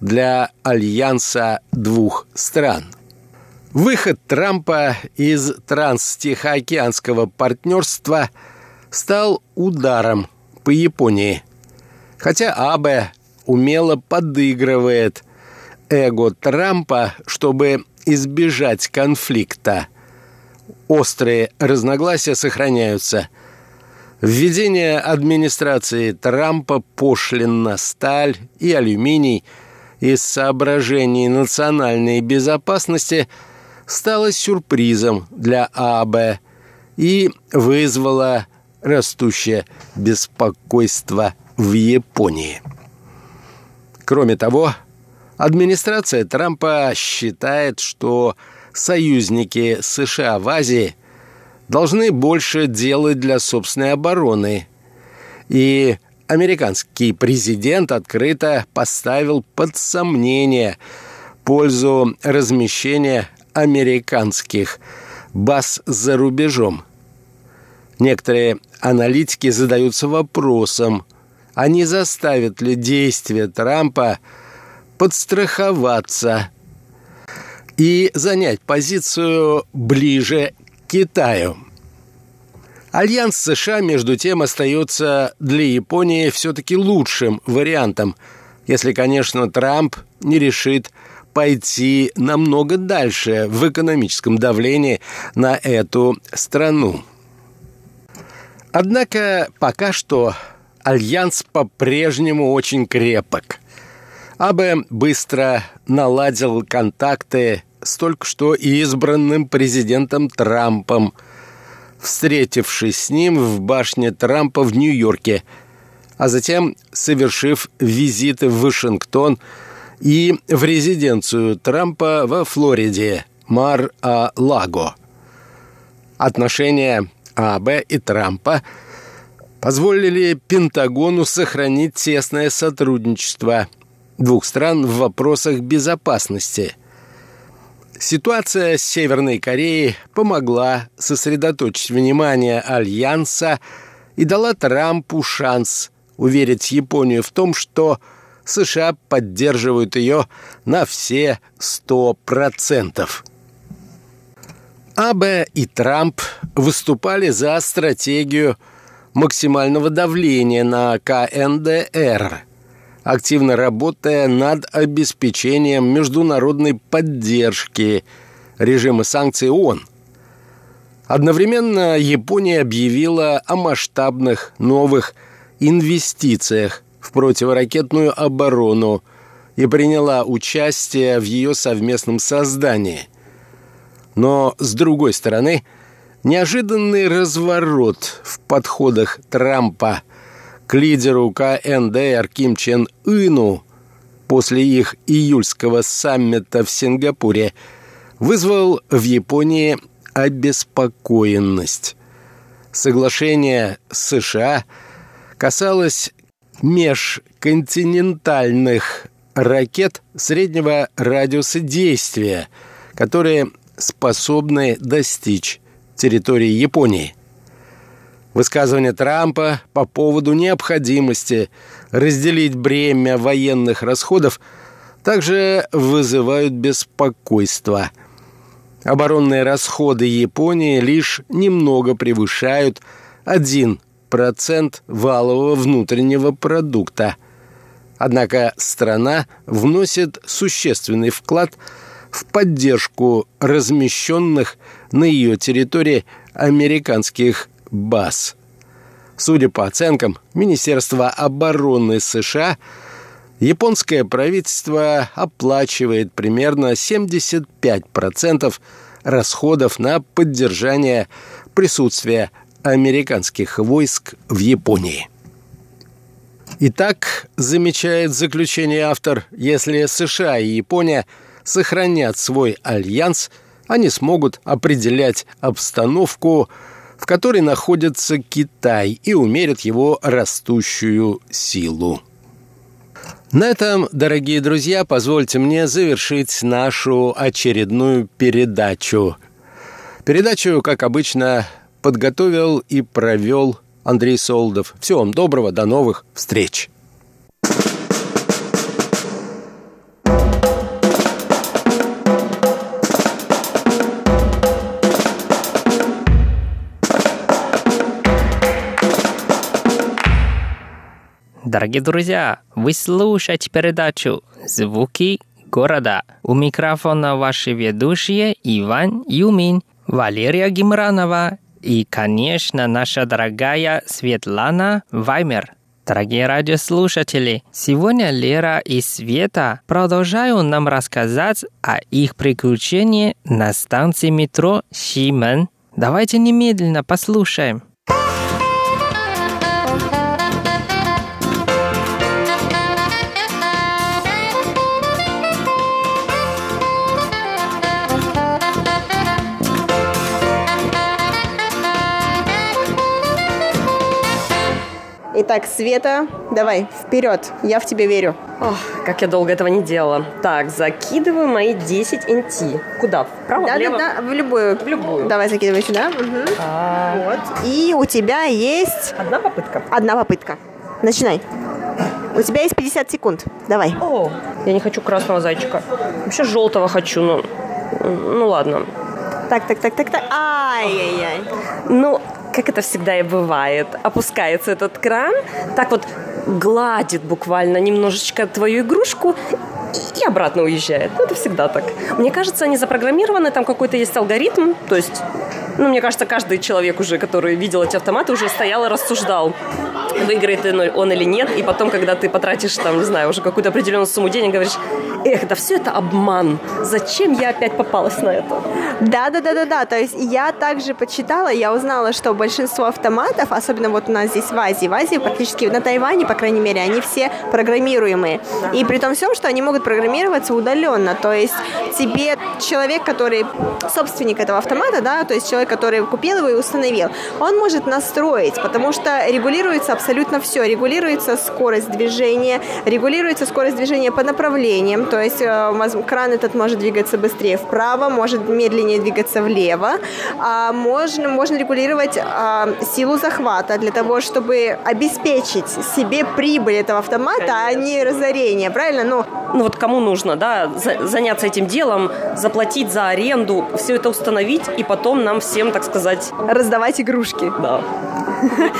для альянса двух стран. Выход Трампа из транстихоокеанского партнерства – стал ударом по Японии. Хотя Абе умело подыгрывает эго Трампа, чтобы избежать конфликта. Острые разногласия сохраняются. Введение администрации Трампа пошлин на сталь и алюминий из соображений национальной безопасности стало сюрпризом для АБ и вызвало растущее беспокойство в Японии. Кроме того, администрация Трампа считает, что союзники США в Азии должны больше делать для собственной обороны. И американский президент открыто поставил под сомнение пользу размещения американских баз за рубежом – Некоторые аналитики задаются вопросом, а не заставят ли действия Трампа подстраховаться и занять позицию ближе к Китаю. Альянс США, между тем, остается для Японии все-таки лучшим вариантом, Если, конечно, Трамп не решит пойти намного дальше в экономическом давлении на эту страну. Однако пока что альянс по-прежнему очень крепок. Абе быстро наладил контакты с только что избранным президентом Трампом, встретившись с ним в башне Трампа в Нью-Йорке, а затем совершив визиты в Вашингтон и в резиденцию Трампа во Флориде, Мар-А-Лаго. Отношения АБ и Трампа позволили Пентагону сохранить тесное сотрудничество двух стран в вопросах безопасности. Ситуация с Северной Кореей помогла сосредоточить внимание Альянса и дала Трампу шанс уверить Японию в том, что США поддерживают ее на все сто процентов. Абе и Трамп выступали за стратегию максимального давления на КНДР, активно работая над обеспечением международной поддержки режима санкций ООН. Одновременно Япония объявила о масштабных новых инвестициях в противоракетную оборону и приняла участие в ее совместном создании. Но, с другой стороны, неожиданный разворот в подходах Трампа к лидеру КНДР Ким Чен Ыну после их июльского саммита в Сингапуре вызвал в Японии обеспокоенность. Соглашение США касалось межконтинентальных ракет среднего радиуса действия, которые способны достичь территории Японии. Высказывание Трампа по поводу необходимости разделить бремя военных расходов также вызывают беспокойство. Оборонные расходы Японии лишь немного превышают 1% валового внутреннего продукта. Однако страна вносит существенный вклад в поддержку размещенных на ее территории американских баз. Судя по оценкам Министерства обороны США, японское правительство оплачивает примерно 75% расходов на поддержание присутствия американских войск в Японии. Итак, замечает заключение автор, если США и Япония сохранят свой альянс, они смогут определять обстановку, в которой находится Китай, и умерят его растущую силу. На этом, дорогие друзья, позвольте мне завершить нашу очередную передачу. Передачу, как обычно, подготовил и провел Андрей Солдов. Всего вам доброго, до новых встреч! Дорогие друзья, вы слушаете передачу «Звуки города». У микрофона ваши ведущие Иван Юмин, Валерия Гимранова и, конечно, наша дорогая Светлана Ваймер. Дорогие радиослушатели, сегодня Лера и Света продолжают нам рассказать о их приключении на станции метро Шимен. Давайте немедленно послушаем. Итак, Света, давай, вперед, я в тебя верю. Ох, как я долго этого не делала. Так, закидываю мои 10 NT. Куда? Вправо, да, влево? да, да, в любую. В любую. Давай закидывай сюда. А, Вот. И у тебя есть Одна попытка. одна попытка. Начинай. У тебя есть 50 секунд. Давай. О, я не хочу красного зайчика. Вообще желтого хочу, ну... Ну ладно. Так, так, так, так, так. Ай-яй-яй. Ну, как это всегда и бывает, опускается этот кран. Так вот, гладит буквально немножечко твою игрушку и обратно уезжает. Это всегда так. Мне кажется, они запрограммированы, там какой-то есть алгоритм, то есть ну, мне кажется, каждый человек уже, который видел эти автоматы, уже стоял и рассуждал, выиграет он или нет. И потом, когда ты потратишь, там, не знаю, уже какую-то определенную сумму денег, говоришь, эх, да все это обман. Зачем я опять попалась на это? Да, да, да, да, да. То есть я также почитала, я узнала, что большинство автоматов, особенно вот у нас здесь в Азии, в Азии практически на Тайване, по крайней мере, они все программируемые. И при том всем, что они могут программироваться удаленно. То есть тебе человек, который собственник этого автомата, да, то есть человек, который купил его и установил, он может настроить, потому что регулируется абсолютно все. Регулируется скорость движения, регулируется скорость движения по направлениям, то есть э, кран этот может двигаться быстрее вправо, может медленнее двигаться влево. А можно, можно регулировать а, силу захвата для того, чтобы обеспечить себе прибыль этого автомата, Конечно. а не разорение, правильно? Ну, ну вот кому нужно, да, за, заняться этим делом, заплатить за аренду, все это установить и потом нам всем, так сказать... Раздавать игрушки. Да.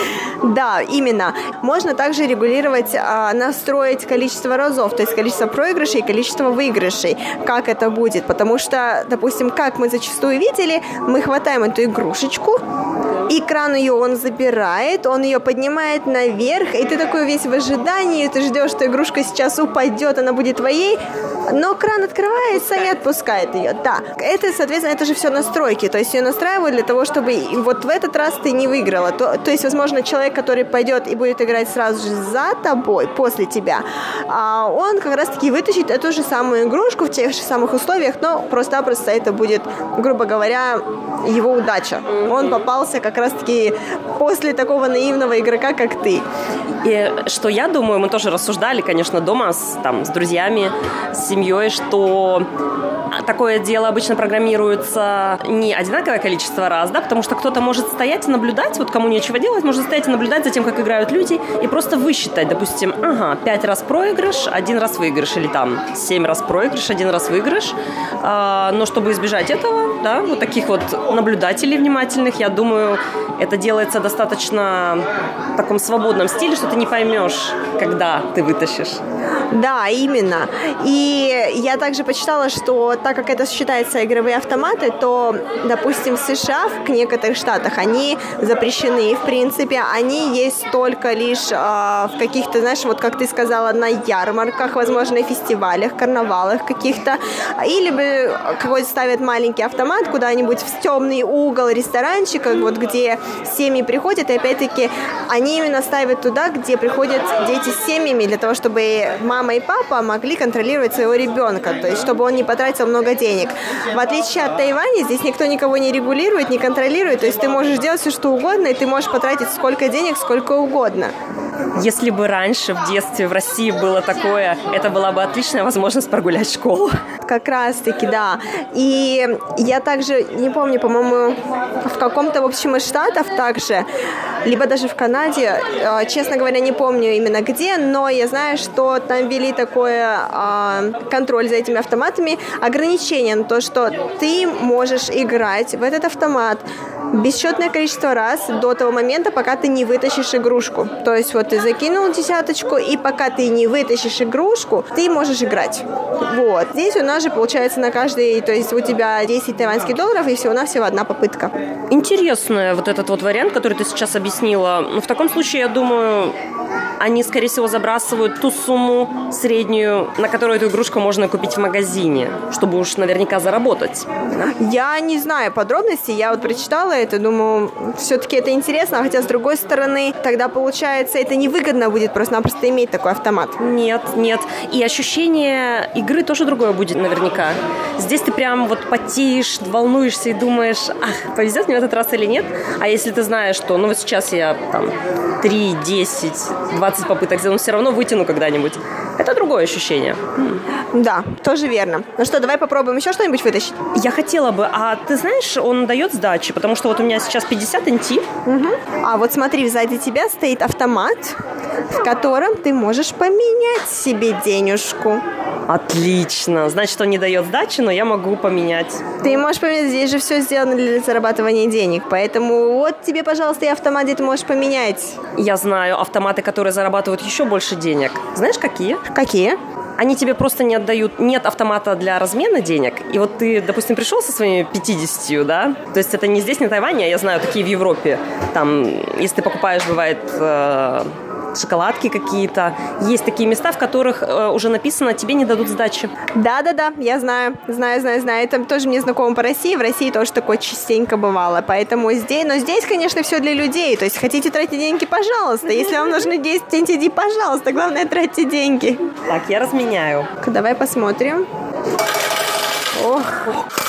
Да, именно. Можно также регулировать, а, настроить количество разов, то есть количество проигрышей и количество выигрышей. Как это будет? Потому что, допустим, как мы зачастую видели, мы хватаем эту игрушечку, и кран ее он забирает, он ее поднимает наверх, и ты такой весь в ожидании, ты ждешь, что игрушка сейчас упадет, она будет твоей, но кран открывается и отпускает ее. Да, это, соответственно, это же все настройки, то есть ее настраивают для того, чтобы вот в этот раз ты не выиграла. То, то есть, возможно, человек, который пойдет и будет играть сразу же за тобой, после тебя, а он как раз-таки вытащит эту же самую игрушку в тех же самых условиях, но просто-напросто это будет, грубо говоря, его удача. Он попался как раз-таки после такого наивного игрока, как ты. И что я думаю, мы тоже рассуждали, конечно, дома с, там, с друзьями, с семьей, что такое дело обычно программируется не одинаковое количество раз, да, потому что кто-то может стоять и наблюдать, вот кому нечего делать, может стоять и наблюдать за тем, как играют люди, и просто высчитать, допустим, ага, пять раз проигрыш, один раз выигрыш, или там семь раз проигрыш, один раз выигрыш. А, но чтобы избежать этого, да, вот таких вот наблюдателей внимательных, я думаю, это делается достаточно в таком свободном стиле, что ты не поймешь, когда ты вытащишь. Да, именно. И я также почитала, что так как это считается игровые автоматы, то, допустим, в США, в некоторых штатах, они запрещены, в принципе, они есть только лишь э, в каких-то, знаешь, вот как ты сказала, на ярмарках, возможно, фестивалях, карнавалах каких-то, или бы какой-то ставят маленький автомат куда-нибудь в темный угол ресторанчика, вот где семьи приходят, и опять-таки они именно ставят туда, где приходят дети с семьями, для того, чтобы мама и папа могли контролировать своего ребенка, то есть чтобы он не потратил много денег. В отличие от Тайваня, здесь никто никого не регулирует, не контролирует, то есть ты можешь делать все, что угодно, и ты можешь потратить сколько денег, сколько угодно. Если бы раньше в детстве в России было такое, это была бы отличная возможность прогулять школу. Как раз-таки, да. И я также, не помню, по-моему, в каком-то, в общем, из штатов также, либо даже в Канаде, э, честно говоря, не помню именно где, но я знаю, что там ввели такое э, контроль за этими автоматами, ограничение на то, что ты можешь играть в этот автомат бесчетное количество раз до того момента, пока ты не вытащишь игрушку. То есть вот ты закинул десяточку, и пока ты не вытащишь игрушку, ты можешь играть. Вот. Здесь у нас же получается на каждый, то есть у тебя 10 тайваньских долларов, и всего-навсего одна попытка. Интересный вот этот вот вариант, который ты сейчас объяснила. Ну, в таком случае, я думаю, они, скорее всего, забрасывают ту сумму среднюю, на которую эту игрушку можно купить в магазине, чтобы уж наверняка заработать. Я не знаю подробностей, я вот прочитала это, думаю, все-таки это интересно, хотя, с другой стороны, тогда, получается, это невыгодно будет просто-напросто иметь такой автомат. Нет, нет. И ощущение игры тоже другое будет наверняка. Здесь ты прям вот потеешь, волнуешься и думаешь, ах, повезет мне в этот раз или нет. А если ты знаешь, что, ну вот сейчас я там 3, 10, 20 попыток сделаю, все равно вытяну когда-нибудь. Это другое ощущение. Да, тоже верно. Ну что, давай попробуем еще что-нибудь вытащить? Я хотела бы. А ты знаешь, он дает сдачи, потому что вот у меня сейчас 50 NT. Угу. А вот смотри, сзади тебя стоит автомат, в котором ты можешь поменять себе денежку. Отлично. Значит, он не дает сдачи, но я могу поменять. Ты можешь поменять, здесь же все сделано для зарабатывания денег, поэтому вот тебе, пожалуйста, и автомат, где ты можешь поменять. Я знаю автоматы, которые зарабатывают еще больше денег. Знаешь, какие? Какие? они тебе просто не отдают, нет автомата для размена денег, и вот ты, допустим, пришел со своими 50, да, то есть это не здесь, не Тайване, а я знаю, такие в Европе, там, если ты покупаешь, бывает, э, шоколадки какие-то. Есть такие места, в которых э, уже написано, тебе не дадут сдачи. Да-да-да, я знаю, знаю, знаю, знаю. Это тоже мне знакомо по России. В России тоже такое частенько бывало. Поэтому здесь, но здесь, конечно, все для людей. То есть хотите тратить деньги, пожалуйста. Если вам нужны 10 NTD, пожалуйста. Главное, тратьте деньги. Так, я разменяю. Давай посмотрим. Ох.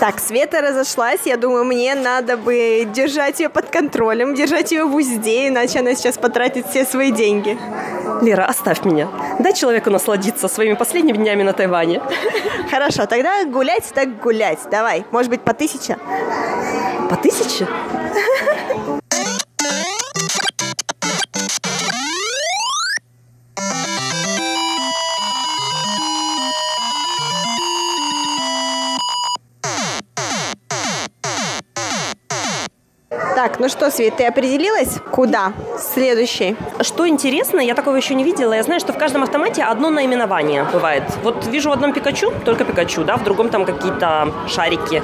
Так, Света разошлась. Я думаю, мне надо бы держать ее под контролем, держать ее в узде, иначе она сейчас потратит все свои деньги. Лера, оставь меня. Дай человеку насладиться своими последними днями на Тайване. Хорошо, тогда гулять так гулять. Давай, может быть, по тысяче? По тысяче? Так, ну что, Свет, ты определилась? Куда? Следующий. Что интересно, я такого еще не видела. Я знаю, что в каждом автомате одно наименование бывает. Вот вижу в одном Пикачу, только Пикачу, да, в другом там какие-то шарики.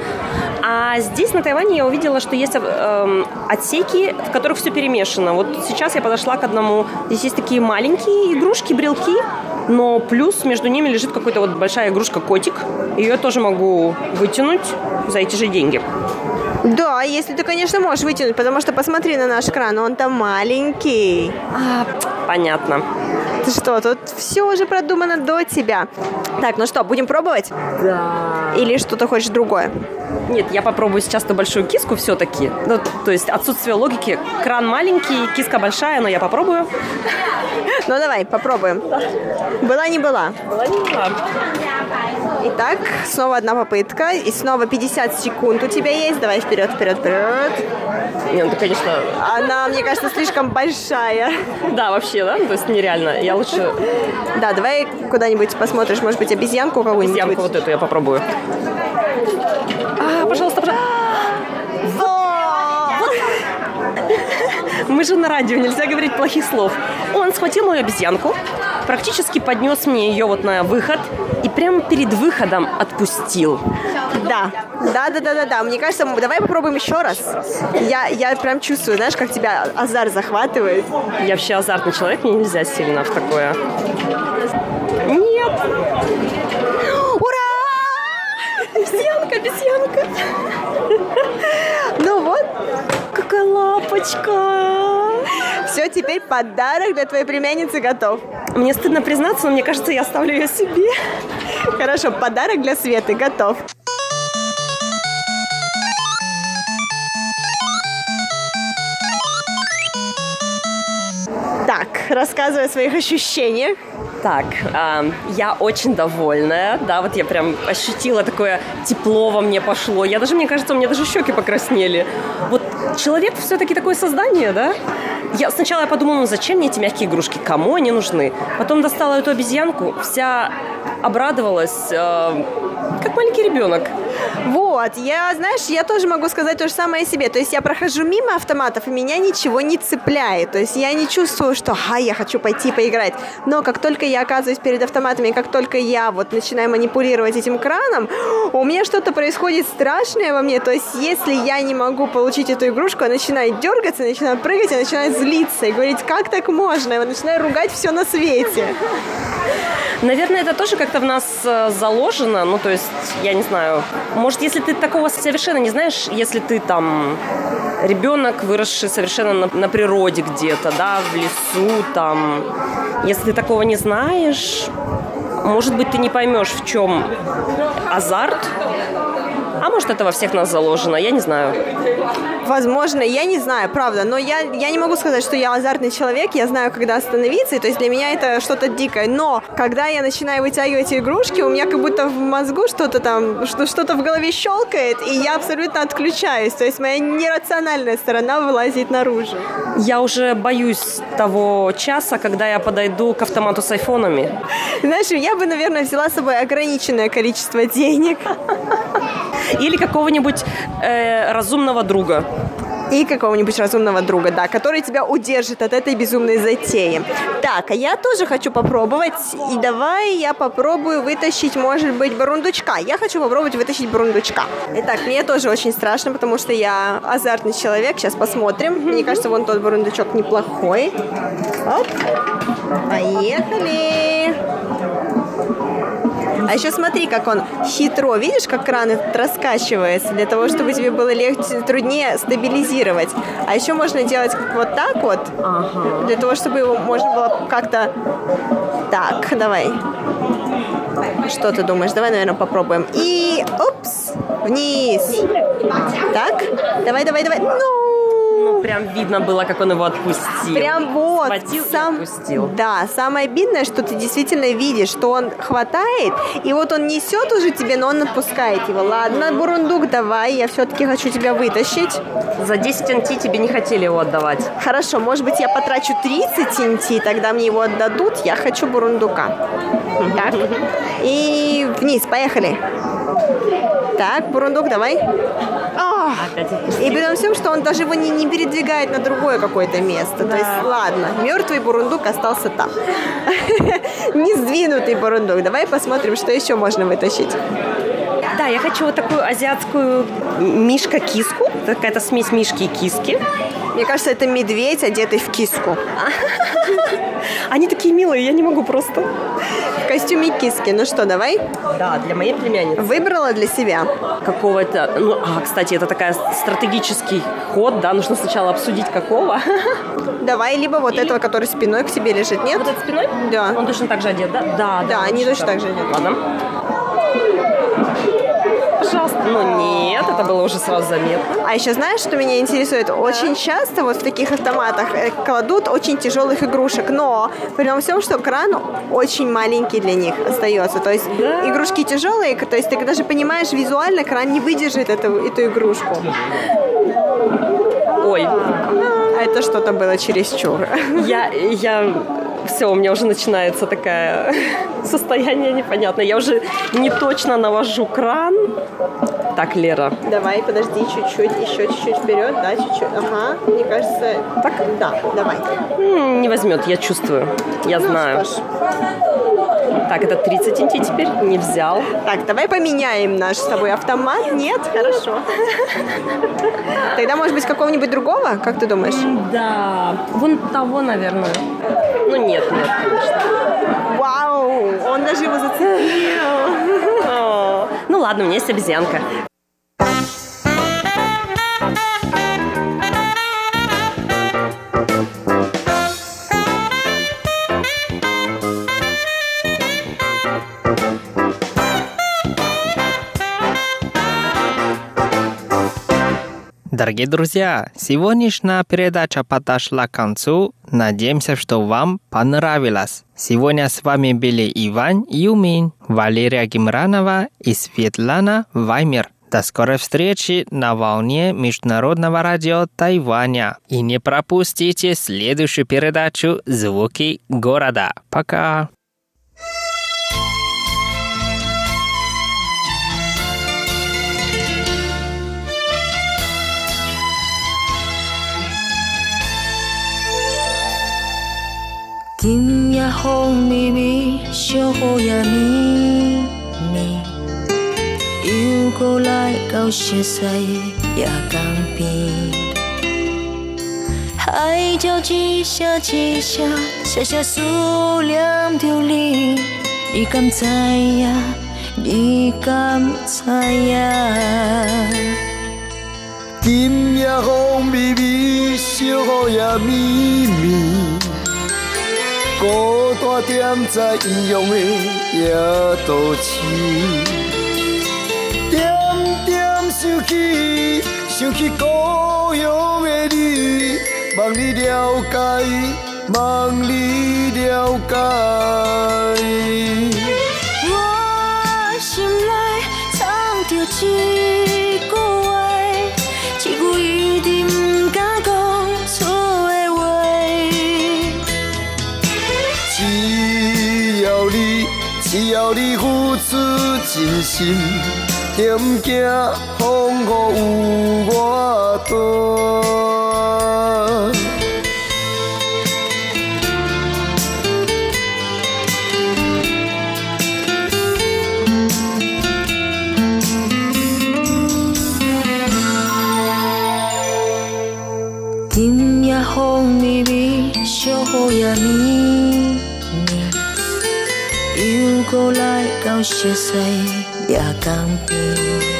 А здесь, на Тайване, я увидела, что есть э, отсеки, в которых все перемешано. Вот сейчас я подошла к одному. Здесь есть такие маленькие игрушки, брелки, но плюс между ними лежит какая-то вот большая игрушка котик. Ее тоже могу вытянуть за эти же деньги. Да, если ты, конечно, можешь вытянуть, потому что посмотри на наш кран, он там маленький. А, понятно. Ты что, тут все уже продумано до тебя. Так, ну что, будем пробовать? Да. Или что-то хочешь другое? Нет, я попробую сейчас ту большую киску все-таки. Ну, то есть отсутствие логики. Кран маленький, киска большая, но я попробую. Ну давай, попробуем. Была не была? Была не была. Итак, снова одна попытка. И снова 50 секунд у тебя есть. Давай вперед, вперед, вперед. Не, ну, конечно... Она, мне кажется, слишком большая. Да, вообще, да? То есть нереально. Я лучше... Да, давай куда-нибудь посмотришь, может быть, обезьянку какую-нибудь. Обезьянку вот эту я попробую. А, пожалуйста, пожалуйста. Мы же на радио, нельзя говорить плохих слов. Он схватил мою обезьянку, практически поднес мне ее вот на выход и прямо перед выходом отпустил. Да, да, да, да, да, да. Мне кажется, давай попробуем еще раз. Я, я прям чувствую, знаешь, как тебя азарт захватывает. Я вообще азартный человек, мне нельзя сильно в такое. Нет! Обезьянка! Ну вот, какая лапочка! Все, теперь подарок для твоей племянницы готов. Мне стыдно признаться, но мне кажется, я оставлю ее себе. Хорошо, подарок для Светы готов. Так, рассказывай о своих ощущениях. Так, э, я очень довольная, да, вот я прям ощутила такое тепло во мне пошло. Я даже, мне кажется, у меня даже щеки покраснели. Вот человек все-таки такое создание, да? Я сначала я подумала, ну зачем мне эти мягкие игрушки, кому они нужны? Потом достала эту обезьянку, вся обрадовалась, э, как маленький ребенок. Вот, я, знаешь, я тоже могу сказать то же самое о себе. То есть я прохожу мимо автоматов, и меня ничего не цепляет. То есть я не чувствую, что «ха, я хочу пойти поиграть». Но как только я оказываюсь перед автоматами, как только я вот начинаю манипулировать этим краном, у меня что-то происходит страшное во мне. То есть если я не могу получить эту игрушку, я начинаю дергаться, начинаю прыгать, я начинаю злиться и говорить, как так можно? Я начинаю ругать все на свете. Наверное, это тоже как-то в нас э, заложено. Ну, то есть, я не знаю. Может, если ты такого совершенно не знаешь, если ты там ребенок, выросший совершенно на, на природе где-то, да, в лесу, там, если ты такого не знаешь, может быть, ты не поймешь, в чем азарт, может, это во всех нас заложено, я не знаю. Возможно, я не знаю, правда, но я, я не могу сказать, что я азартный человек, я знаю, когда остановиться, и то есть для меня это что-то дикое, но когда я начинаю вытягивать игрушки, у меня как будто в мозгу что-то там, что- что-то в голове щелкает, и я абсолютно отключаюсь, то есть моя нерациональная сторона вылазит наружу. Я уже боюсь того часа, когда я подойду к автомату с айфонами. Знаешь, я бы, наверное, взяла с собой ограниченное количество денег Или какого-нибудь э, разумного друга. и какого-нибудь разумного друга, да, который тебя удержит от этой безумной затеи. Так, а я тоже хочу попробовать, и давай я попробую вытащить, может быть, бурундучка. Я хочу попробовать вытащить бурундучка. Итак, мне тоже очень страшно, потому что я азартный человек. Сейчас посмотрим. Мне кажется, вон тот бурундучок неплохой. Оп. Поехали. А еще смотри, как он хитро, видишь, как кран этот раскачивается, для того, чтобы тебе было легче, труднее стабилизировать. А еще можно делать вот так вот, для того, чтобы его можно было как-то... Так, давай. Что ты думаешь? Давай, наверное, попробуем. И, опс, вниз. Так, давай, давай, давай. Ну, Ну, прям видно было, как он его отпустил. Прям вот. Схватил сам, и отпустил. Да, самое обидное, что ты действительно видишь, что он хватает, и вот он несет уже тебе, но он отпускает его. Ладно, бурундук, давай, я все-таки хочу тебя вытащить. За 10 анти тебе не хотели его отдавать. Хорошо, может быть, я потрачу 30 инти, тогда мне его отдадут. Я хочу бурундука. Так. И вниз, поехали. Так, бурундук, давай. А, и при том всем, что он даже его не, не передвигает на другое какое-то место. То есть, ладно, мертвый бурундук остался там. Не сдвинутый бурундук. Давай посмотрим, что еще можно вытащить. Да, я хочу вот такую азиатскую мишка-киску. Какая-то смесь мишки и киски. Мне кажется, это медведь, одетый в киску. Они такие милые, я не могу просто. В костюме киски. Ну что, давай? Да, для моей племянницы. Выбрала для себя. Какого-то... Ну, а, кстати, это такая стратегический ход, да, нужно сначала обсудить какого. Давай, либо вот этого, который спиной к тебе лежит, нет? Вот этот спиной? Да. Он точно так же одет, да? Да, Да, они точно так же одеты. Ладно. Пожалуйста. Ну нет, это было уже сразу заметно. А еще знаешь, что меня интересует? Очень часто вот в таких автоматах э, кладут очень тяжелых игрушек, но при том всем, что кран очень маленький для них остается. То есть Да. игрушки тяжелые, то есть ты даже понимаешь визуально, кран не выдержит эту, эту игрушку. Ой, А это что-то было чересчур. я, я, все, у меня уже начинается такое состояние непонятное. Я уже не точно навожу кран. Так, Лера, Давай, подожди чуть-чуть, еще чуть-чуть вперед, да, чуть-чуть. Ага, мне кажется, так, да, давай. не возьмет, я чувствую, я знаю. Ну, что ж. Так, это 30 инти теперь не взял. Так, давай поменяем наш с тобой автомат. Нет? Хорошо. Тогда, может быть, какого-нибудь другого? Как ты думаешь? Да, вон того, наверное. Ну нет, нет, конечно. Вау! Он даже его зацепил. О, Ну ладно, у меня есть обезьянка. Дорогие друзья, сегодняшняя передача подошла к концу. Надеемся, что вам понравилось. Сегодня с вами были Иван Юмин, Валерия Гимранова и Светлана Ваймер. До скорой встречи на волне Международного радио Тайваня. И не пропустите следующую передачу «Звуки города». Пока! 风微微，小雨也绵绵，又过来到熟悉的夜江边。海鸟一声一声，声声思念着你，你敢知影？你敢知影？今夜风微微，小雨也绵绵，孤单点在异乡的野都市，点点想起，想起故乡的你，望你了解，望你了解。我心内藏着情只要你付出真心，险境风雨有我多。cô lại cao chia say đã cảm tình